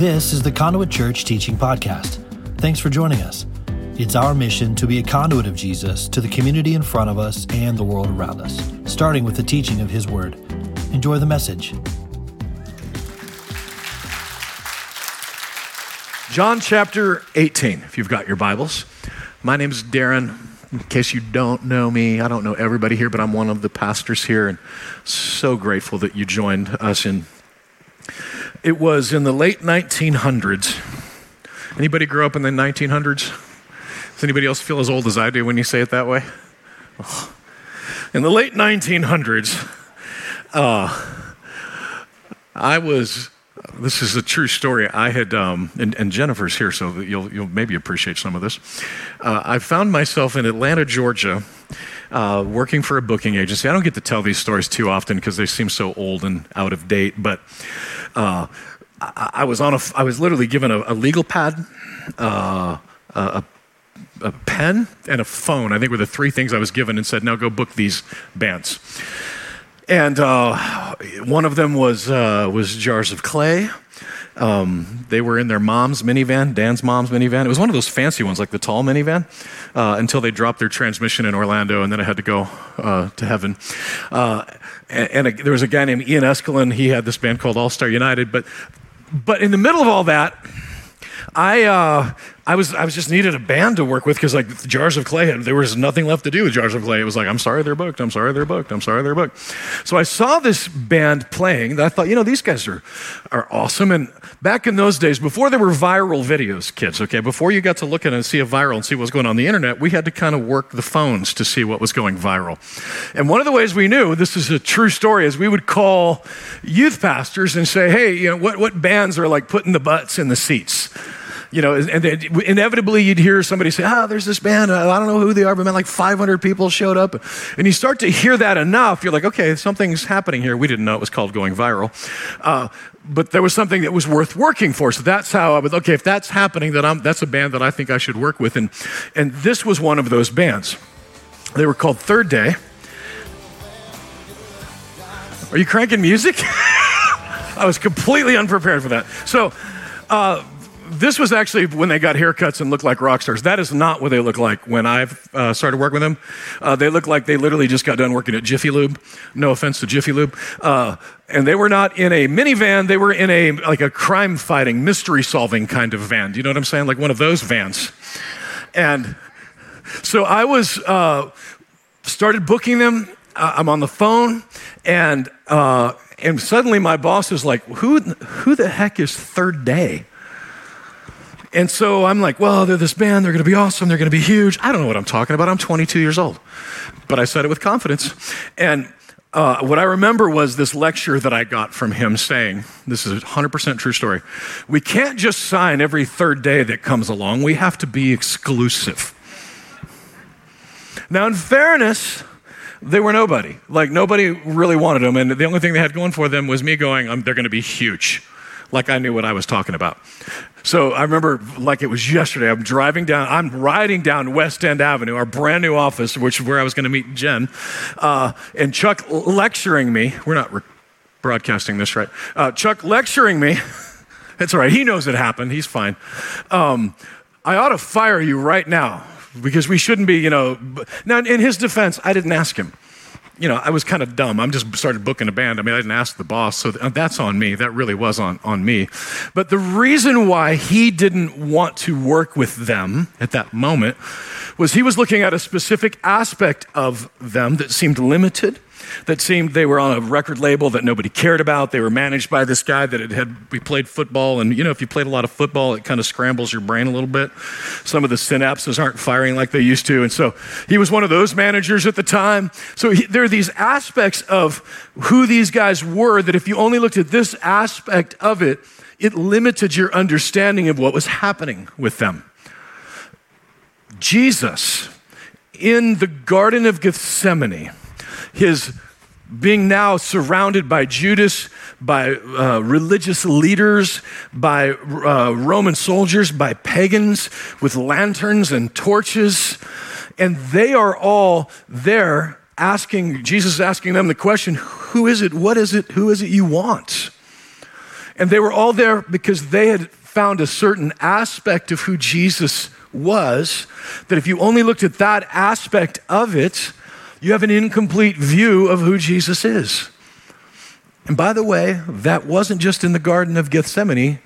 This is the Conduit Church Teaching Podcast. Thanks for joining us. It's our mission to be a conduit of Jesus to the community in front of us and the world around us, starting with the teaching of His Word. Enjoy the message. John chapter 18, if you've got your Bibles. My name is Darren. In case you don't know me, I don't know everybody here, but I'm one of the pastors here and so grateful that you joined us in it was in the late 1900s. Anybody grow up in the 1900s? Does anybody else feel as old as I do when you say it that way? Oh. In the late 1900s, uh, I was this is a true story. I had, um, and, and, Jennifer's here, so you'll, you'll maybe appreciate some of this. Uh, I found myself in Atlanta, Georgia, uh, working for a booking agency. I don't get to tell these stories too often because they seem so old and out of date, but uh, I, I, was on a, I was literally given a, a legal pad, uh, a, a pen, and a phone. I think were the three things I was given, and said, "Now go book these bands." And uh, one of them was, uh, was Jars of Clay. Um, they were in their mom's minivan, Dan's mom's minivan. It was one of those fancy ones, like the tall minivan, uh, until they dropped their transmission in Orlando, and then I had to go uh, to heaven. Uh, and, and a, there was a guy named Ian Eskelin. He had this band called All Star United. But, but in the middle of all that, I, uh, I was, I was just needed a band to work with because like Jars of Clay, had there was nothing left to do with Jars of Clay. It was like, I'm sorry they're booked. I'm sorry they're booked. I'm sorry they're booked. So I saw this band playing. That I thought, you know, these guys are, are awesome. And back in those days, before there were viral videos, kids, okay, before you got to look at and see a viral and see what was going on, on the internet, we had to kind of work the phones to see what was going viral. And one of the ways we knew, this is a true story, is we would call youth pastors and say, hey, you know, what, what bands are like putting the butts in the seats? You know, and then inevitably you'd hear somebody say, "Ah, oh, there's this band. I don't know who they are, but man, like 500 people showed up." And you start to hear that enough, you're like, "Okay, something's happening here." We didn't know it was called going viral, uh, but there was something that was worth working for. So that's how I was. Okay, if that's happening, then I'm, that's a band that I think I should work with. And and this was one of those bands. They were called Third Day. Are you cranking music? I was completely unprepared for that. So. Uh, this was actually when they got haircuts and looked like rock stars. That is not what they look like when I've uh, started working with them. Uh, they look like they literally just got done working at Jiffy Lube. No offense to Jiffy Lube. Uh, and they were not in a minivan. They were in a like a crime fighting, mystery solving kind of van. Do you know what I'm saying? Like one of those vans. And so I was uh, started booking them. Uh, I'm on the phone, and uh, and suddenly my boss is like, "Who who the heck is Third Day?" And so I'm like, well, they're this band, they're gonna be awesome, they're gonna be huge. I don't know what I'm talking about. I'm 22 years old. But I said it with confidence. And uh, what I remember was this lecture that I got from him saying, this is a 100% true story. We can't just sign every third day that comes along, we have to be exclusive. Now, in fairness, they were nobody. Like, nobody really wanted them. And the only thing they had going for them was me going, um, they're going to be huge. Like I knew what I was talking about. So I remember like it was yesterday. I'm driving down, I'm riding down West End Avenue, our brand new office, which is where I was going to meet Jen, uh, and Chuck lecturing me. We're not re- broadcasting this, right? Uh, Chuck lecturing me. It's all right. He knows it happened. He's fine. Um, I ought to fire you right now because we shouldn't be, you know. Now, in his defense, I didn't ask him you know, I was kind of dumb. I'm just started booking a band. I mean, I didn't ask the boss, so that's on me. That really was on, on me. But the reason why he didn't want to work with them at that moment was he was looking at a specific aspect of them that seemed limited that seemed they were on a record label that nobody cared about. They were managed by this guy that had, we played football, and you know, if you played a lot of football, it kind of scrambles your brain a little bit. Some of the synapses aren't firing like they used to, and so he was one of those managers at the time. So he, there are these aspects of who these guys were that if you only looked at this aspect of it, it limited your understanding of what was happening with them. Jesus in the Garden of Gethsemane his being now surrounded by Judas, by uh, religious leaders, by uh, Roman soldiers, by pagans with lanterns and torches. And they are all there asking, Jesus asking them the question, Who is it? What is it? Who is it you want? And they were all there because they had found a certain aspect of who Jesus was, that if you only looked at that aspect of it, you have an incomplete view of who Jesus is. And by the way, that wasn't just in the Garden of Gethsemane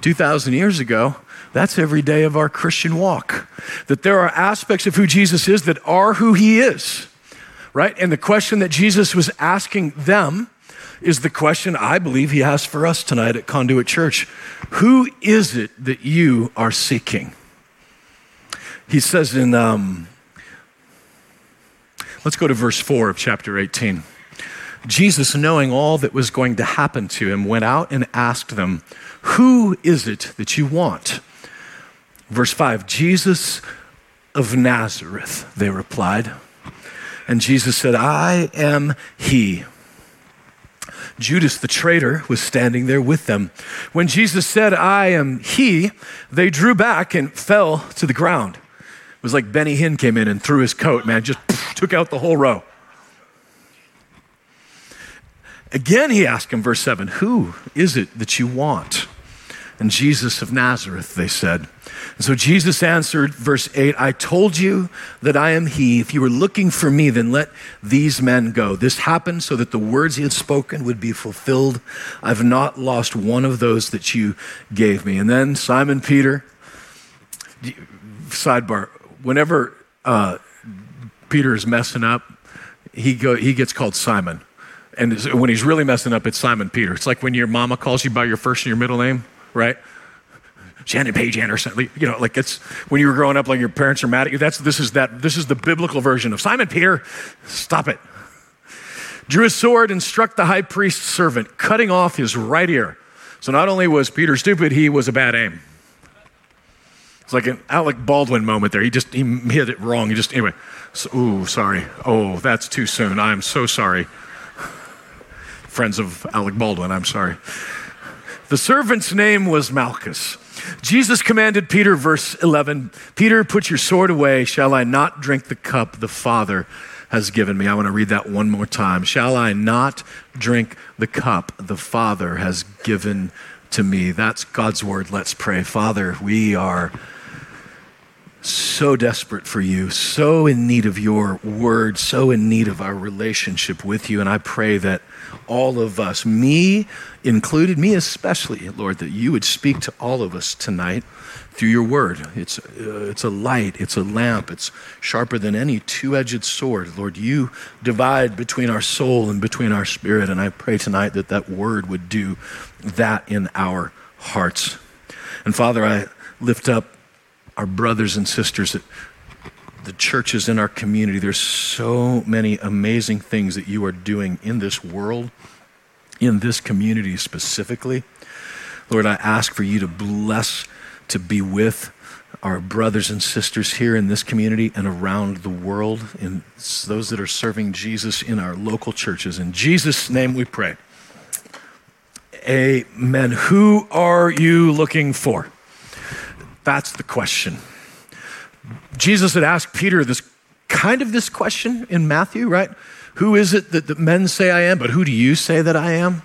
2,000 years ago. That's every day of our Christian walk. That there are aspects of who Jesus is that are who he is, right? And the question that Jesus was asking them is the question I believe he asked for us tonight at Conduit Church Who is it that you are seeking? He says in, um, let's go to verse 4 of chapter 18. Jesus, knowing all that was going to happen to him, went out and asked them, Who is it that you want? Verse 5 Jesus of Nazareth, they replied. And Jesus said, I am he. Judas the traitor was standing there with them. When Jesus said, I am he, they drew back and fell to the ground. It was like Benny Hinn came in and threw his coat, man, just took out the whole row. Again, he asked him, verse 7, Who is it that you want? And Jesus of Nazareth, they said. And so Jesus answered, verse 8, I told you that I am he. If you were looking for me, then let these men go. This happened so that the words he had spoken would be fulfilled. I've not lost one of those that you gave me. And then Simon Peter, sidebar, whenever uh, Peter is messing up, he, go, he gets called Simon. And when he's really messing up, it's Simon Peter. It's like when your mama calls you by your first and your middle name, right? Shannon Page Anderson. You know, like it's when you were growing up, like your parents are mad at you. That's this is that this is the biblical version of Simon Peter. Stop it. Drew his sword and struck the high priest's servant, cutting off his right ear. So not only was Peter stupid, he was a bad aim. It's like an Alec Baldwin moment there. He just he hit it wrong. He just anyway. So, ooh, sorry. Oh, that's too soon. I'm so sorry. Friends of Alec Baldwin, I'm sorry. The servant's name was Malchus. Jesus commanded Peter, verse 11 Peter, put your sword away. Shall I not drink the cup the Father has given me? I want to read that one more time. Shall I not drink the cup the Father has given to me? That's God's word. Let's pray. Father, we are so desperate for you, so in need of your word, so in need of our relationship with you. And I pray that all of us, me included, me especially, Lord, that you would speak to all of us tonight through your word. It's, uh, it's a light, it's a lamp, it's sharper than any two edged sword. Lord, you divide between our soul and between our spirit. And I pray tonight that that word would do that in our hearts. And Father, I lift up our brothers and sisters at the churches in our community. There's so many amazing things that you are doing in this world, in this community specifically. Lord, I ask for you to bless, to be with our brothers and sisters here in this community and around the world, and those that are serving Jesus in our local churches. In Jesus' name we pray. Amen. Who are you looking for? That's the question. Jesus had asked Peter this kind of this question in Matthew, right? Who is it that, that men say I am, but who do you say that I am?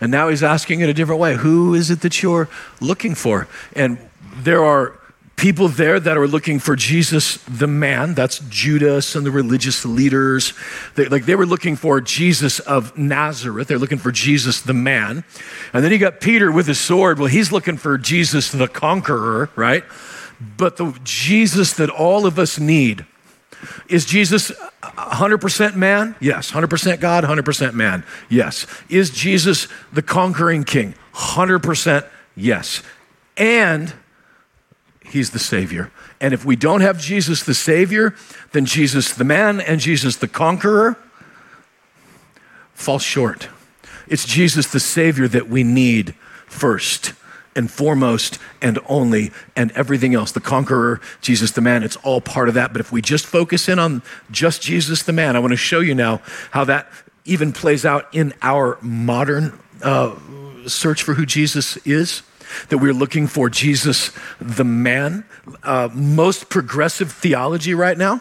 And now he's asking it a different way. Who is it that you're looking for? And there are people there that are looking for Jesus the man. That's Judas and the religious leaders. They, like they were looking for Jesus of Nazareth. They're looking for Jesus the man. And then you got Peter with his sword. Well, he's looking for Jesus the conqueror, right? But the Jesus that all of us need is Jesus 100% man? Yes. 100% God, 100% man? Yes. Is Jesus the conquering king? 100% yes. And he's the Savior. And if we don't have Jesus the Savior, then Jesus the man and Jesus the conqueror fall short. It's Jesus the Savior that we need first and foremost and only and everything else the conqueror jesus the man it's all part of that but if we just focus in on just jesus the man i want to show you now how that even plays out in our modern uh, search for who jesus is that we're looking for jesus the man uh, most progressive theology right now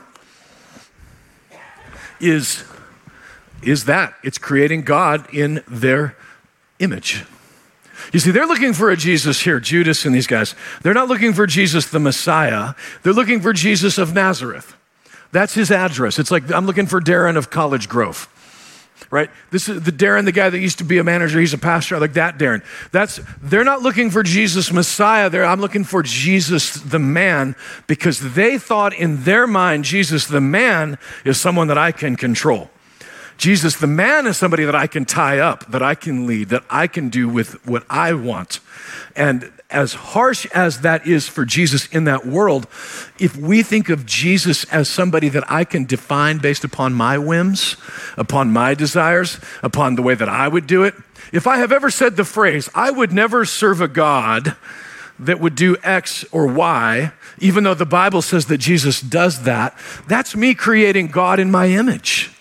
is is that it's creating god in their image You see, they're looking for a Jesus here, Judas and these guys. They're not looking for Jesus the Messiah, they're looking for Jesus of Nazareth. That's his address. It's like I'm looking for Darren of College Grove. Right? This is the Darren, the guy that used to be a manager, he's a pastor, I like that Darren. That's they're not looking for Jesus Messiah there. I'm looking for Jesus the man because they thought in their mind Jesus the man is someone that I can control. Jesus, the man, is somebody that I can tie up, that I can lead, that I can do with what I want. And as harsh as that is for Jesus in that world, if we think of Jesus as somebody that I can define based upon my whims, upon my desires, upon the way that I would do it, if I have ever said the phrase, I would never serve a God that would do X or Y, even though the Bible says that Jesus does that, that's me creating God in my image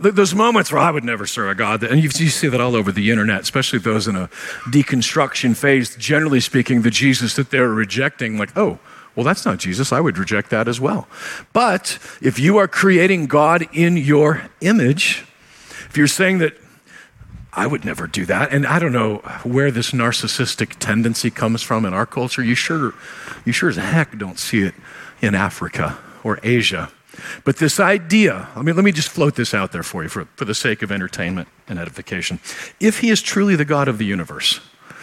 those moments where I would never serve a God, and you, you see that all over the internet, especially those in a deconstruction phase, generally speaking, the Jesus that they're rejecting, like, oh, well, that's not Jesus. I would reject that as well. But if you are creating God in your image, if you're saying that I would never do that, and I don't know where this narcissistic tendency comes from in our culture, you sure, you sure as heck don't see it in Africa or Asia but this idea, I mean, let me just float this out there for you for, for the sake of entertainment and edification. If he is truly the God of the universe,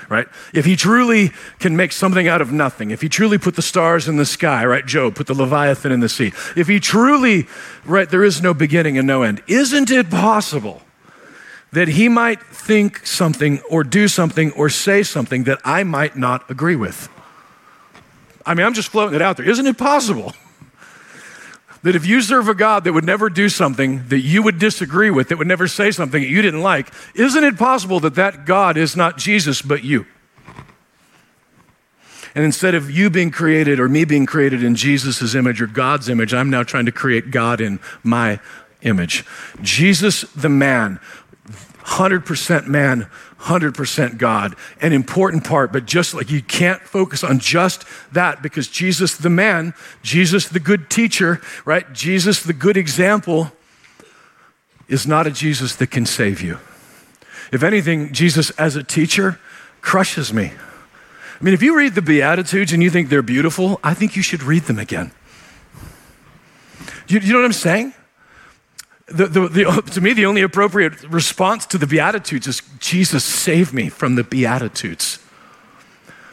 right? If he truly can make something out of nothing, if he truly put the stars in the sky, right? Job put the Leviathan in the sea. If he truly, right, there is no beginning and no end, isn't it possible that he might think something or do something or say something that I might not agree with? I mean, I'm just floating it out there. Isn't it possible? That if you serve a God that would never do something that you would disagree with, that would never say something that you didn't like, isn't it possible that that God is not Jesus but you? And instead of you being created or me being created in Jesus' image or God's image, I'm now trying to create God in my image. Jesus, the man, 100% man, 100% God. An important part, but just like you can't focus on just that because Jesus, the man, Jesus, the good teacher, right? Jesus, the good example, is not a Jesus that can save you. If anything, Jesus as a teacher crushes me. I mean, if you read the Beatitudes and you think they're beautiful, I think you should read them again. You, you know what I'm saying? The, the, the, to me, the only appropriate response to the Beatitudes is Jesus, save me from the Beatitudes.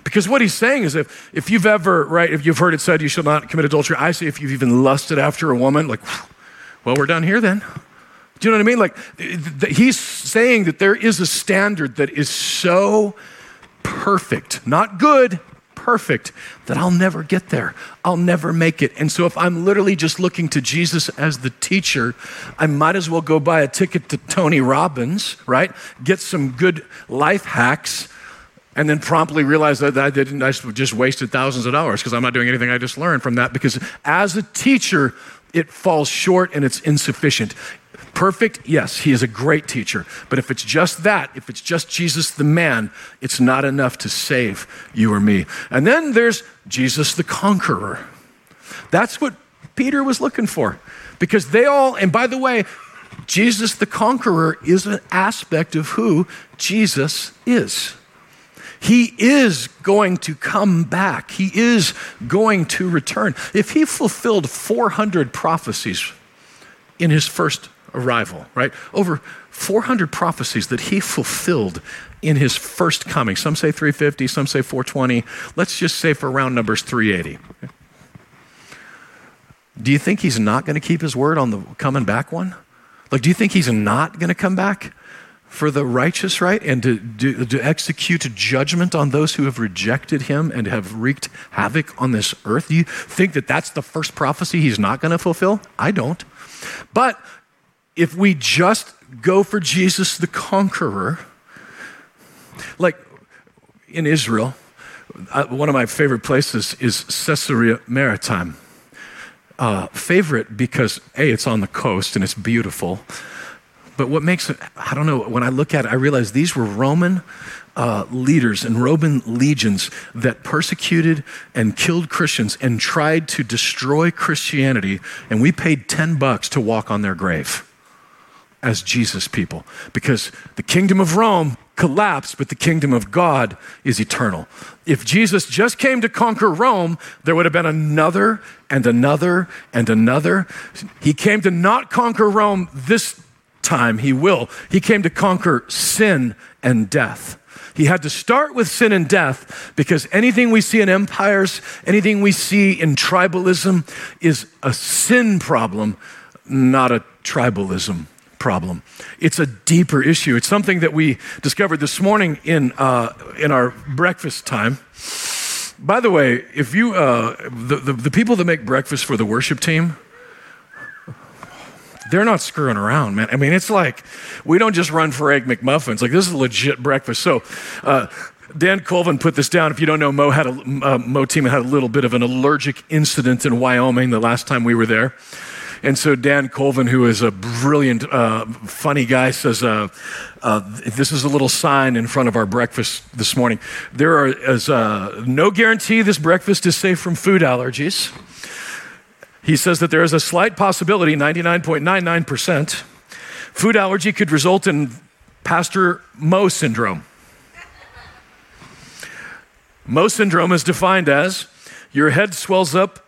Because what he's saying is if, if you've ever, right, if you've heard it said you shall not commit adultery, I say if you've even lusted after a woman, like, well, we're done here then. Do you know what I mean? Like, he's saying that there is a standard that is so perfect, not good, perfect that I'll never get there. I'll never make it. And so, if I'm literally just looking to Jesus as the teacher, I might as well go buy a ticket to Tony Robbins, right? Get some good life hacks, and then promptly realize that I didn't, I just wasted thousands of dollars because I'm not doing anything I just learned from that. Because as a teacher, it falls short and it's insufficient. Perfect? Yes, he is a great teacher. But if it's just that, if it's just Jesus the man, it's not enough to save you or me. And then there's Jesus the conqueror. That's what Peter was looking for. Because they all, and by the way, Jesus the conqueror is an aspect of who Jesus is. He is going to come back. He is going to return. If he fulfilled 400 prophecies in his first arrival, right? Over 400 prophecies that he fulfilled in his first coming. Some say 350, some say 420. Let's just say for round numbers 380. Do you think he's not going to keep his word on the coming back one? Like, do you think he's not going to come back for the righteous, right? And to, do, to execute judgment on those who have rejected him and have wreaked havoc on this earth? Do you think that that's the first prophecy he's not going to fulfill? I don't. But if we just go for Jesus the conqueror, like in Israel, uh, one of my favorite places is Caesarea Maritima. Uh, favorite because A, it's on the coast and it's beautiful. But what makes it, I don't know, when I look at it, I realize these were Roman uh, leaders and Roman legions that persecuted and killed Christians and tried to destroy Christianity, and we paid 10 bucks to walk on their grave. As Jesus people because the kingdom of Rome collapsed, but the kingdom of God is eternal. If Jesus just came to conquer Rome, there would have been another and another and another. He came to not conquer Rome this time, he will. He came to conquer sin and death. He had to start with sin and death because anything we see in empires, anything we see in tribalism is a sin problem, not a tribalism problem. It's a deeper issue. It's something that we discovered this morning in, uh, in our breakfast time. By the way, if you, uh, the, the, the people that make breakfast for the worship team, they're not screwing around, man. I mean, it's like we don't just run for egg McMuffins. Like this is legit breakfast. So, uh, Dan Colvin put this down. If you don't know, Mo had a uh, Mo team had a little bit of an allergic incident in Wyoming the last time we were there. And so Dan Colvin, who is a brilliant, uh, funny guy, says, uh, uh, "This is a little sign in front of our breakfast this morning. There are, is uh, no guarantee this breakfast is safe from food allergies." he says that there is a slight possibility, 99.99%, food allergy could result in Pastor Mo syndrome. Mo syndrome is defined as your head swells up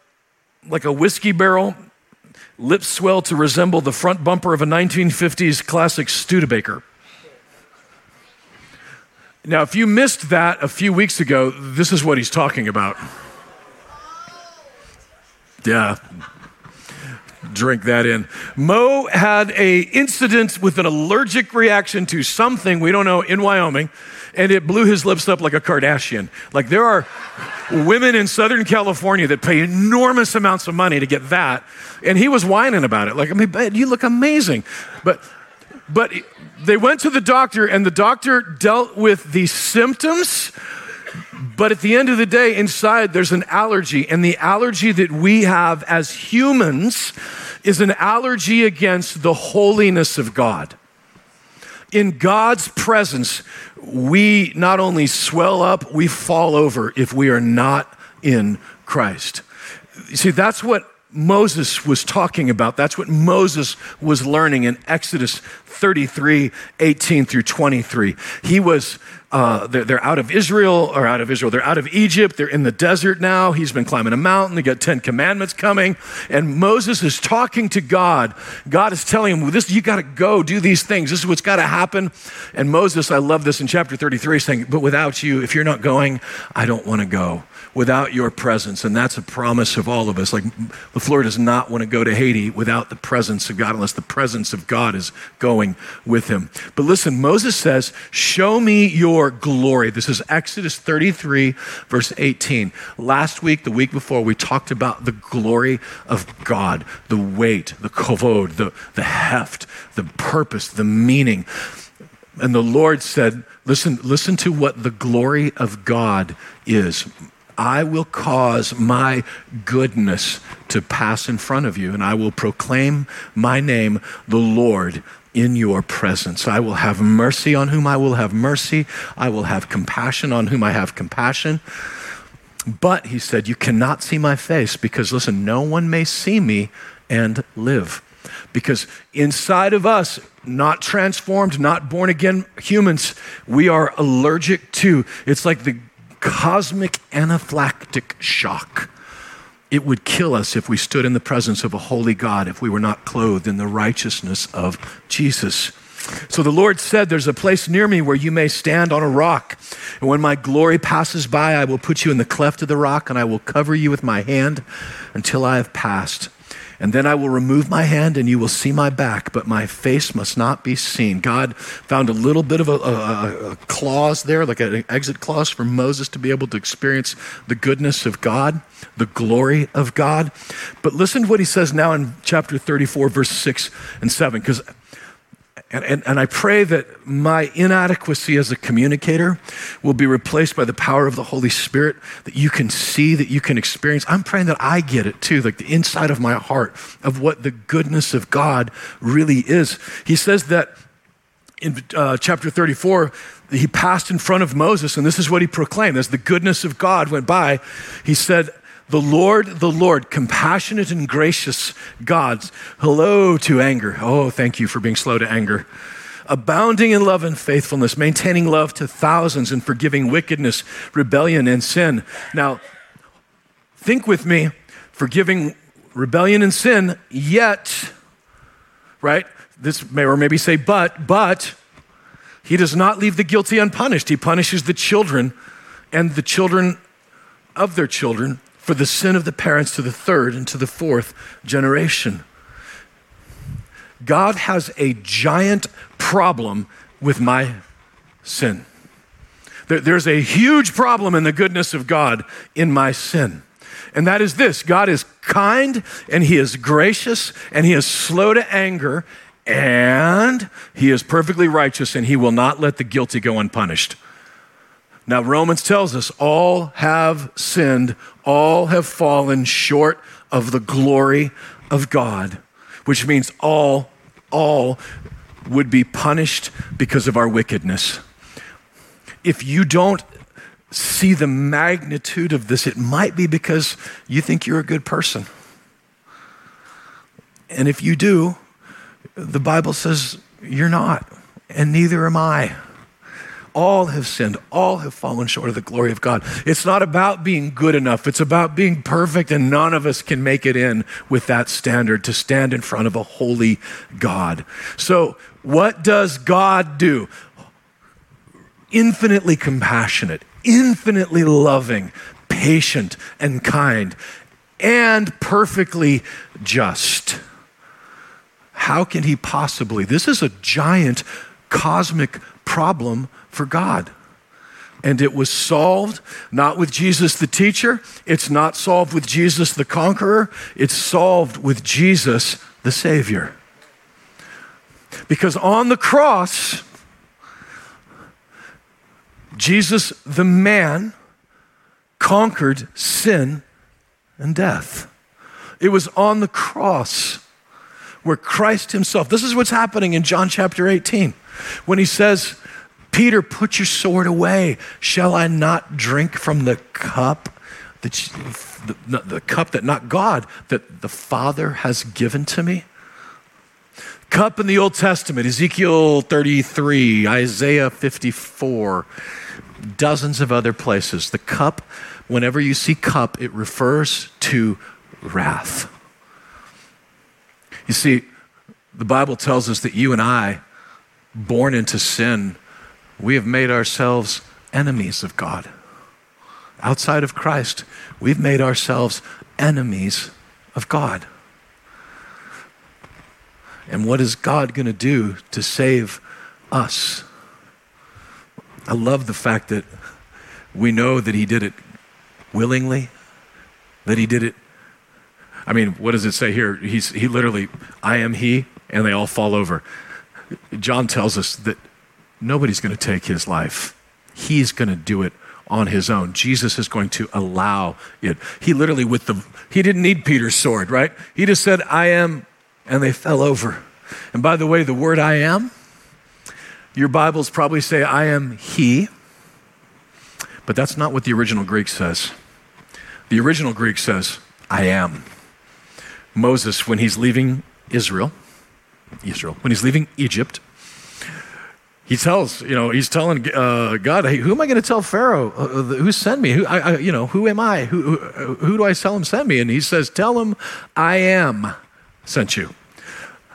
like a whiskey barrel, lips swell to resemble the front bumper of a 1950s classic Studebaker. Now, if you missed that a few weeks ago, this is what he's talking about. Yeah. Drink that in. Mo had a incident with an allergic reaction to something we don't know in Wyoming, and it blew his lips up like a Kardashian. Like there are women in Southern California that pay enormous amounts of money to get that, and he was whining about it. Like, I mean, you look amazing, but but they went to the doctor, and the doctor dealt with the symptoms but at the end of the day, inside there's an allergy. And the allergy that we have as humans is an allergy against the holiness of God. In God's presence, we not only swell up, we fall over if we are not in Christ. You see, that's what Moses was talking about. That's what Moses was learning in Exodus 33 18 through 23. He was uh, they're, they're, out of Israel, or out of Israel, they're out of Egypt. They're in the desert now. He's been climbing a mountain. They got 10 commandments coming. And Moses is talking to God. God is telling him, well, this, you got to go do these things. This is what's got to happen. And Moses, I love this in chapter 33, saying, But without you, if you're not going, I don't want to go without your presence. And that's a promise of all of us. Like LaFleur does not want to go to Haiti without the presence of God, unless the presence of God is going with him. But listen, Moses says, Show me your glory. This is Exodus 33, verse 18. Last week, the week before, we talked about the glory of God, the weight, the kovod, the, the heft, the purpose, the meaning. And the Lord said, Listen, listen to what the glory of God is. I will cause my goodness to pass in front of you, and I will proclaim my name, the Lord, in your presence. I will have mercy on whom I will have mercy. I will have compassion on whom I have compassion. But, he said, you cannot see my face because, listen, no one may see me and live. Because inside of us, not transformed, not born again humans, we are allergic to. It's like the cosmic anaphylactic shock. It would kill us if we stood in the presence of a holy God, if we were not clothed in the righteousness of Jesus. So the Lord said, There's a place near me where you may stand on a rock. And when my glory passes by, I will put you in the cleft of the rock, and I will cover you with my hand until I have passed. And then I will remove my hand and you will see my back, but my face must not be seen. God found a little bit of a, a, a clause there, like an exit clause for Moses to be able to experience the goodness of God, the glory of God. But listen to what he says now in chapter 34, verse 6 and 7, because and, and, and, I pray that my inadequacy as a communicator will be replaced by the power of the Holy Spirit that you can see, that you can experience. I'm praying that I get it too, like the inside of my heart of what the goodness of God really is. He says that in uh, chapter 34, he passed in front of Moses, and this is what he proclaimed as the goodness of God went by. He said, The Lord, the Lord, compassionate and gracious God. Hello to anger. Oh, thank you for being slow to anger. Abounding in love and faithfulness, maintaining love to thousands and forgiving wickedness, rebellion, and sin. Now, think with me forgiving rebellion and sin, yet, right? This may or maybe say, but, but, he does not leave the guilty unpunished. He punishes the children and the children of their children for the sin of the parents to the third and to the fourth generation. God has a giant problem with my sin. There's a huge problem in the goodness of God in my sin. And that is this God is kind and He is gracious and He is slow to anger and He is perfectly righteous and He will not let the guilty go unpunished. Now, Romans tells us all have sinned, all have fallen short of the glory of God, which means all, all would be punished because of our wickedness. If you don't see the magnitude of this, it might be because you think you're a good person. And if you do, the Bible says you're not, and neither am I. All have sinned. All have fallen short of the glory of God. It's not about being good enough. It's about being perfect, and none of us can make it in with that standard to stand in front of a holy God. So, what does God do? Infinitely compassionate, infinitely loving, patient, and kind, and perfectly just. How can he possibly? This is a giant cosmic problem for God. And it was solved not with Jesus the teacher, it's not solved with Jesus the conqueror, it's solved with Jesus the Savior. Because on the cross, Jesus the man conquered sin and death. It was on the cross where Christ Himself, this is what's happening in John chapter 18, when He says, Peter, put your sword away. Shall I not drink from the cup, that the, the cup that not God, that the Father has given to me? Cup in the Old Testament, Ezekiel 33, Isaiah 54, dozens of other places. The cup, whenever you see cup, it refers to wrath. You see, the Bible tells us that you and I, born into sin, we have made ourselves enemies of God. Outside of Christ, we've made ourselves enemies of God. And what is God going to do to save us? I love the fact that we know that He did it willingly, that He did it. I mean, what does it say here? He's, he literally, I am He, and they all fall over. John tells us that Nobody's going to take his life. He's going to do it on his own. Jesus is going to allow it. He literally, with the, he didn't need Peter's sword, right? He just said, I am, and they fell over. And by the way, the word I am, your Bibles probably say, I am he, but that's not what the original Greek says. The original Greek says, I am. Moses, when he's leaving Israel, Israel, when he's leaving Egypt, he tells, you know, he's telling uh, God, hey, who am I going to tell Pharaoh uh, uh who sent me? Who, I, I, you know, who am I? Who, who, who do I tell him sent me? And he says, tell him I am sent you.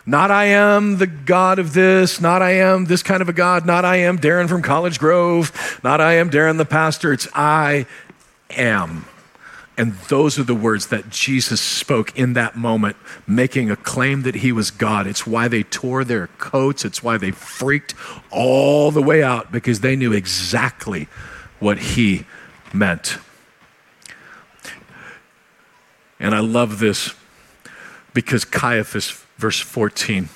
Not I am the God of this, not I am this kind of a God, not I am Darren from College Grove, not I am Darren the pastor. It's I am. And those are the words that Jesus spoke in that moment, making a claim that he was God. It's why they tore their coats, it's why they freaked all the way out because they knew exactly what he meant. And I love this because Caiaphas, verse 14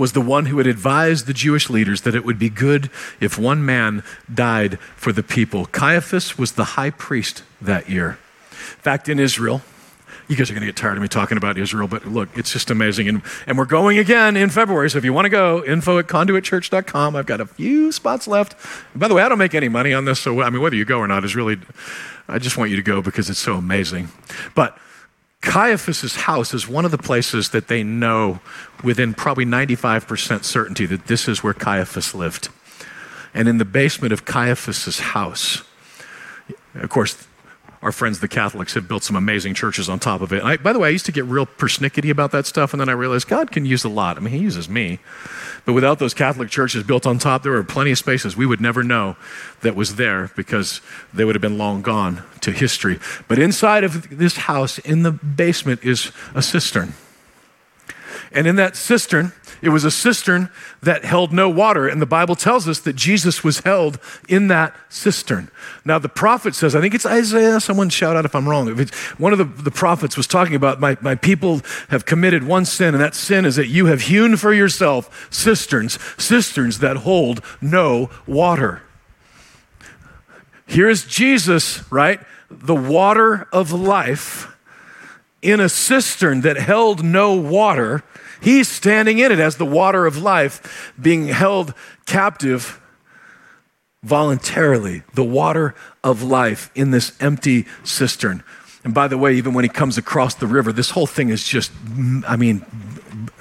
was the one who had advised the Jewish leaders that it would be good if one man died for the people. Caiaphas was the high priest that year. In fact, in Israel, You guys are going to get tired of me talking about Israel, but look, it's just amazing. And, and we're going again in February. So if you want to go, info at conduitchurch.com. I've got a few spots left. And by the way, I don't make any money on this. So, I mean, whether you go or not is really, I just want you to go because it's so amazing. But Caiaphas's house is one of the places that they know within probably 95% certainty that this is where Caiaphas lived. And in the basement of Caiaphas's house, of course, our friends, the Catholics, have built some amazing churches on top of it. I, by the way, I used to get real persnickety about that stuff, and then I realized God can use a lot. I mean, He uses me. But without those Catholic churches built on top, there were plenty of spaces we would never know that was there because they would have been long gone to history. But inside of this house, in the basement, is a cistern. And in that cistern, it was a cistern that held no water. And the Bible tells us that Jesus was held in that cistern. Now, the prophet says, I think it's Isaiah, someone shout out if I'm wrong. If one of the, the prophets was talking about, my, my people have committed one sin, and that sin is that you have hewn for yourself cisterns, cisterns that hold no water. Here's Jesus, right? The water of life in a cistern that held no water He's standing in it as the water of life, being held captive voluntarily, the water of life in this empty cistern. And by the way, even when he comes across the river, this whole thing is just, I mean,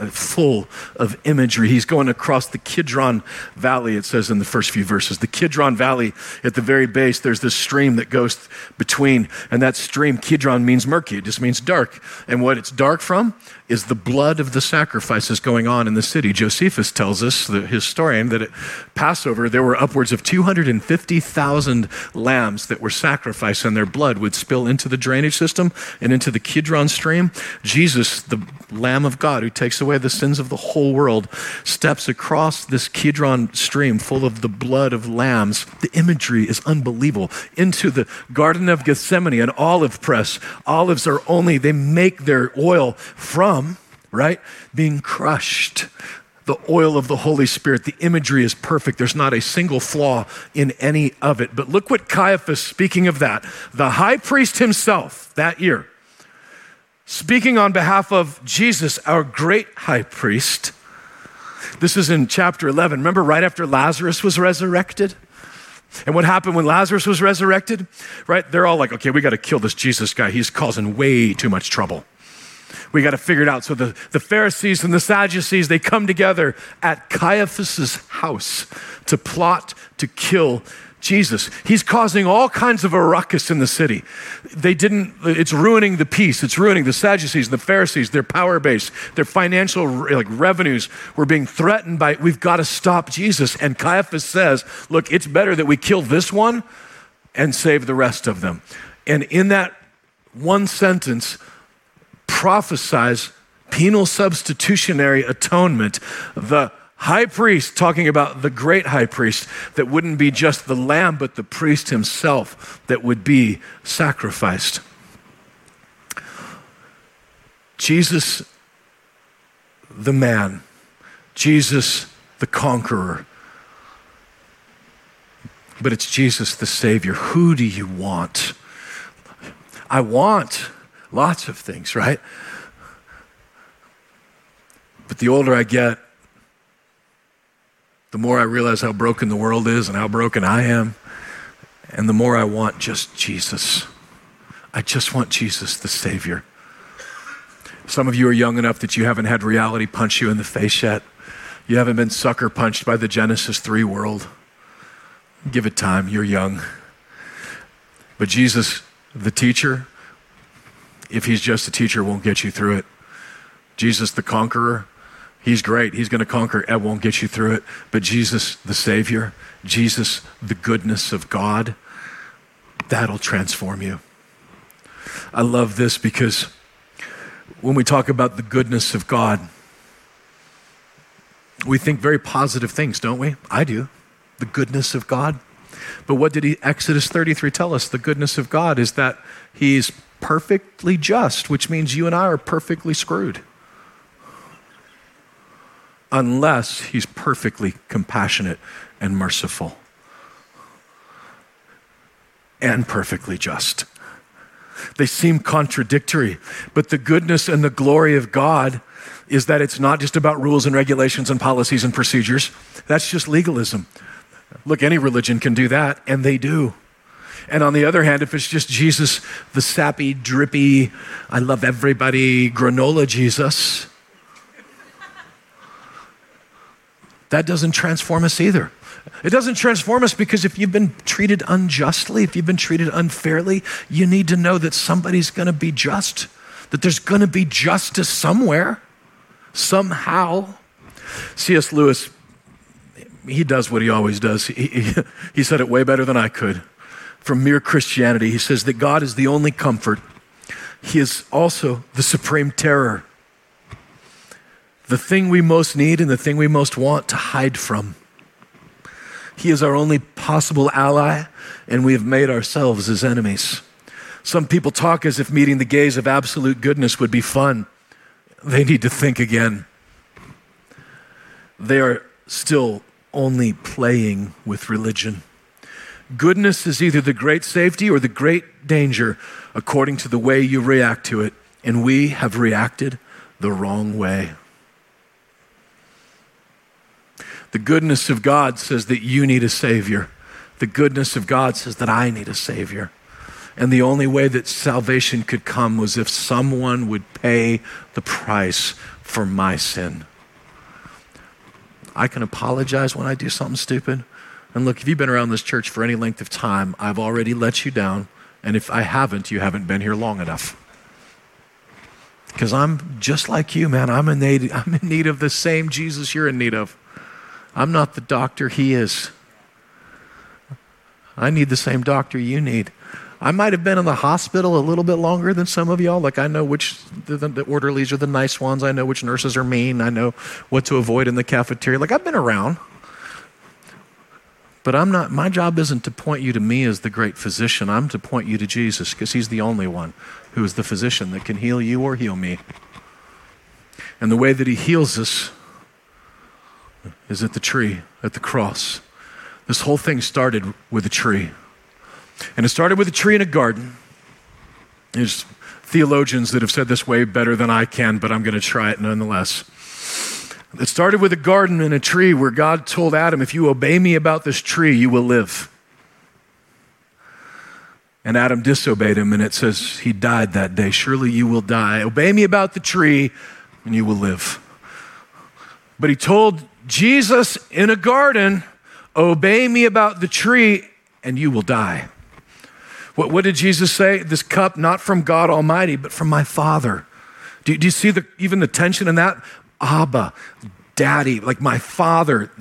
full of imagery. He's going across the Kidron Valley, it says in the first few verses. The Kidron Valley, at the very base, there's this stream that goes between, and that stream, Kidron, means murky. It just means dark. And what it's dark from is the blood of the sacrifices going on in the city. Josephus tells us, the historian, that at Passover there were upwards of 250,000 lambs that were sacrificed, and their blood would spill into the drainage system and into the Kidron stream. Jesus, the Lamb of God who takes away the sins of the whole world, steps across this Kidron stream full of the blood of lambs. The imagery is unbelievable. Into the Garden of Gethsemane, an olive press. Olives are only, they make their oil from right? Being crushed. The oil of the Holy Spirit, the imagery is perfect. There's not a single flaw in any of it. But look what Caiaphas, speaking of that, the high priest himself that year, speaking on behalf of Jesus, our great high priest. This is in chapter 11. Remember, right after Lazarus was resurrected? And what happened when Lazarus was resurrected? Right? They're all like, okay, we got to kill this Jesus guy. He's causing way too much trouble. We got to figure it out. So the, the Pharisees and the Sadducees, they come together at Caiaphas's house to plot to kill Jesus. He's causing all kinds of a ruckus in the city. They didn't, it's ruining the peace. It's ruining the Sadducees and the Pharisees, their power base, their financial like revenues were being threatened by, we've got to stop Jesus. And Caiaphas says, look, it's better that we kill this one and save the rest of them. And in that one sentence, prophesies penal substitutionary atonement. The high priest, talking about the great high priest, that wouldn't be just the lamb, but the priest himself that would be sacrificed. Jesus, the man, Jesus, the conqueror. But it's Jesus, the Savior. Who do you want? I want Lots of things, right? But the older I get, the more I realize how broken the world is and how broken I am. And the more I want just Jesus. I just want Jesus, the Savior. Some of you are young enough that you haven't had reality punch you in the face yet. You haven't been sucker punched by the Genesis 3 world. Give it time, you're young. But Jesus, the teacher, if he's just a teacher, won't get you through it. Jesus, the conqueror, he's great. He's going to conquer. It won't get you through it. But Jesus, the Savior, Jesus, the goodness of God, that'll transform you. I love this because when we talk about the goodness of God, we think very positive things, don't we? I do. The goodness of God. But what did he, Exodus 33 tell us? The goodness of God is that he's perfectly just, which means you and I are perfectly screwed. Unless he's perfectly compassionate and merciful and perfectly just. They seem contradictory. But the goodness and the glory of God is that it's not just about rules and regulations and policies and procedures. That's just legalism. Look, any religion can do that, and they do. And on the other hand, if it's just Jesus, the sappy, drippy, I love everybody, granola Jesus, that doesn't transform us either. It doesn't transform us because if you've been treated unjustly, if you've been treated unfairly, you need to know that somebody's going to be just, that there's going to be justice somewhere, somehow. C.S. Lewis, he does what he always does. He, he, he said it way better than I could. From mere Christianity, he says that God is the only comfort, He is also the supreme terror the thing we most need and the thing we most want to hide from. He is our only possible ally, and we have made ourselves his enemies. Some people talk as if meeting the gaze of absolute goodness would be fun. They need to think again. They are still only playing with religion. Goodness is either the great safety or the great danger according to the way you react to it, and we have reacted the wrong way. The goodness of God says that you need a Savior. The goodness of God says that I need a Savior. And the only way that salvation could come was if someone would pay the price for my sin. I can apologize when I do something stupid. And look, if you've been around this church for any length of time, I've already let you down. And if I haven't, you haven't been here long enough. Because I'm just like you, man. I'm in, need, I'm in need of the same Jesus you're in need of. I'm not the doctor he is. I need the same doctor you need. I might have been in the hospital a little bit longer than some of y'all. Like, I know which the, the, orderlies are the nice ones. I know which nurses are mean. I know what to avoid in the cafeteria. Like, I've been around. But I'm not, my job isn't to point you to me as the great physician. I'm to point you to Jesus because he's the only one who is the physician that can heal you or heal me. And the way that he heals us is at the tree, at the cross. This whole thing started with a tree. And it started with a tree in a garden. There's theologians that have said this way better than I can, but I'm going to try it nonetheless. It started with a garden and a tree where God told Adam, If you obey me about this tree, you will live. And Adam disobeyed him, and it says he died that day. Surely you will die. Obey me about the tree, and you will live. But he told Jesus in a garden, Obey me about the tree, and you will die. What, what did Jesus say? This cup, not from God Almighty, but from my Father. Do, do you see the, even the tension in that? Abba, Daddy, like my Father,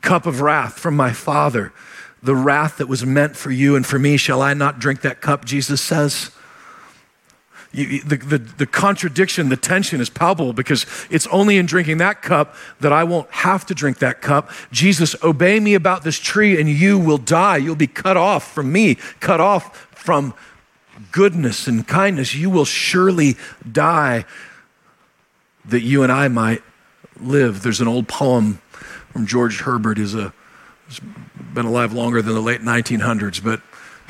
cup of wrath from my Father. The wrath that was meant for you and for me, shall I not drink that cup? Jesus says. You, the, the, the contradiction, the tension is palpable because it's only in drinking that cup that I won't have to drink that cup. Jesus, obey me about this tree and you will die. You'll be cut off from me, cut off from goodness and kindness. You will surely die that you and I might live. There's an old poem from George Herbert, who's a, has been alive longer than the late 1900s, but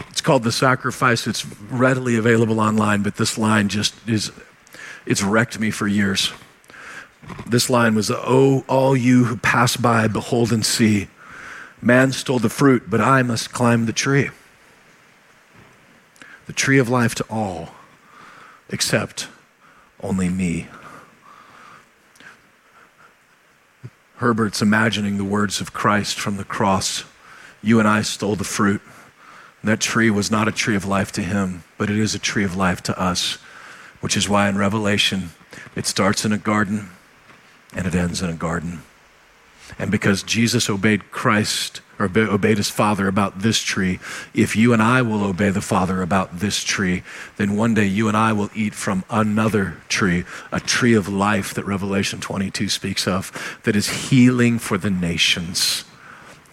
it's called The Sacrifice. It's readily available online, but this line just is, it's wrecked me for years. This line was, Oh, all you who pass by, behold and see. Man stole the fruit, but I must climb the tree. The tree of life to all, except only me. Herbert's imagining the words of Christ from the cross. You and I stole the fruit. That tree was not a tree of life to him, but it is a tree of life to us, which is why in Revelation it starts in a garden and it ends in a garden. And because Jesus obeyed Christ or obeyed his Father about this tree, if you and I will obey the Father about this tree, then one day you and I will eat from another tree, a tree of life that Revelation 22 speaks of, that is healing for the nations,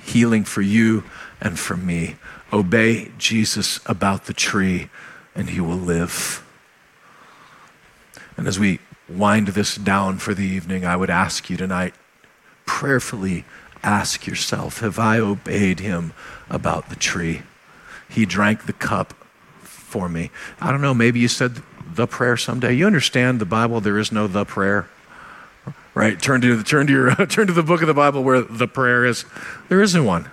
healing for you and for me. Obey Jesus about the tree, and he will live. And as we wind this down for the evening, I would ask you tonight, prayerfully ask yourself Have I obeyed him about the tree? He drank the cup for me. I don't know, maybe you said the prayer someday. You understand the Bible, there is no the prayer. Right? Turn to, turn to, your, turn to the book of the Bible where the prayer is. There isn't one.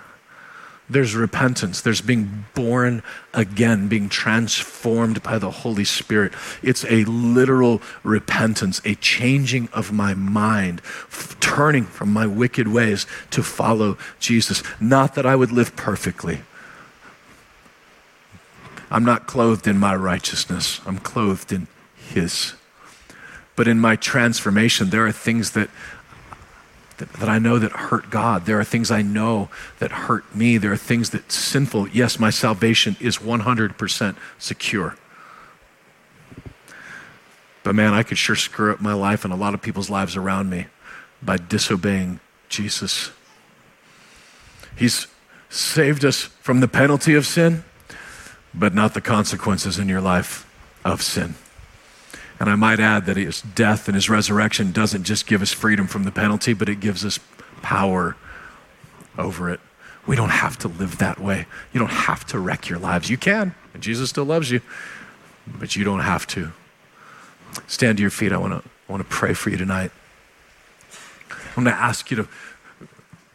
There's repentance. There's being born again, being transformed by the Holy Spirit. It's a literal repentance, a changing of my mind, f- turning from my wicked ways to follow Jesus. Not that I would live perfectly. I'm not clothed in my righteousness, I'm clothed in His. But in my transformation, there are things that that, that, I know that hurt God. There are things I know that hurt me. There are things that sinful. Yes, my salvation is 100% secure. But man, I could sure screw up my life and a lot of people's lives around me by disobeying Jesus. He's saved us from the penalty of sin, but not the consequences in your life of sin. And I might add that his death and his resurrection doesn't just give us freedom from the penalty, but it gives us power over it. We don't have to live that way. You don't have to wreck your lives. You can, and Jesus still loves you, but you don't have to. Stand to your feet. I want to want to pray for you tonight. I'm going to ask you to,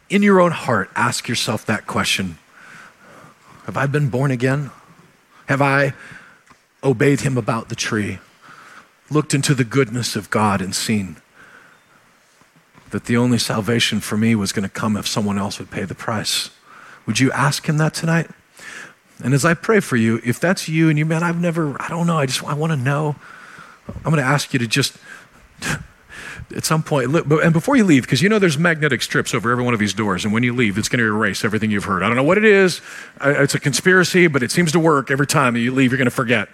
in your own heart, ask yourself that question Have I been born again? Have I obeyed him about the tree? Looked into the goodness of God and seen that the only salvation for me was going to come if someone else would pay the price. Would you ask him that tonight? And as I pray for you, if that's you and you, man, I've never, I don't know, I just, I want to know, I'm going to ask you to just, at some point, and before you leave, because you know there's magnetic strips over every one of these doors, and when you leave, it's going to erase everything you've heard. I don't know what it is. It's a conspiracy, but it seems to work every time you leave, you're going to forget.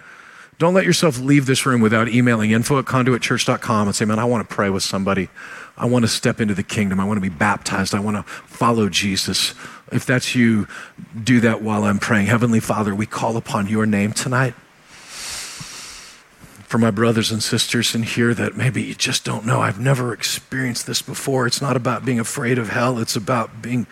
Don't let yourself leave this room without emailing info at conduitchurch.com and say, man, I want to pray with somebody. I want to step into the kingdom. I want to be baptized. I want to follow Jesus. If that's you, do that while I'm praying. Heavenly Father, we call upon your name tonight for my brothers and sisters in here that maybe you just don't know. I've never experienced this before. It's not about being afraid of hell, it's about being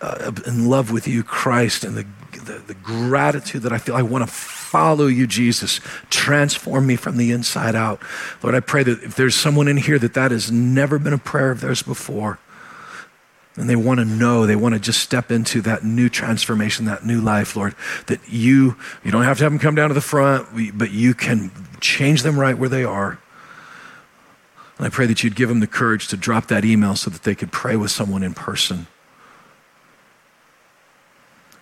uh, in love with you, Christ, and the, the, the gratitude that I feel. I want to follow you, Jesus. Transform me from the inside out. Lord, I pray that if there's someone in here that that has never been a prayer of theirs before, and they want to know, they want to just step into that new transformation, that new life, Lord, that you, you don't have to have them come down to the front, but you can change them right where they are. And I pray that you'd give them the courage to drop that email so that they could pray with someone in person.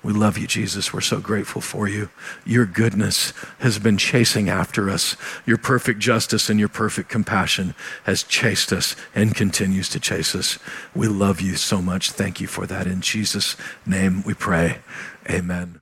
We love you, Jesus. We're so grateful for you. Your goodness has been chasing after us. Your perfect justice and your perfect compassion has chased us and continues to chase us. We love you so much. Thank you for that. In Jesus' name we pray. Amen.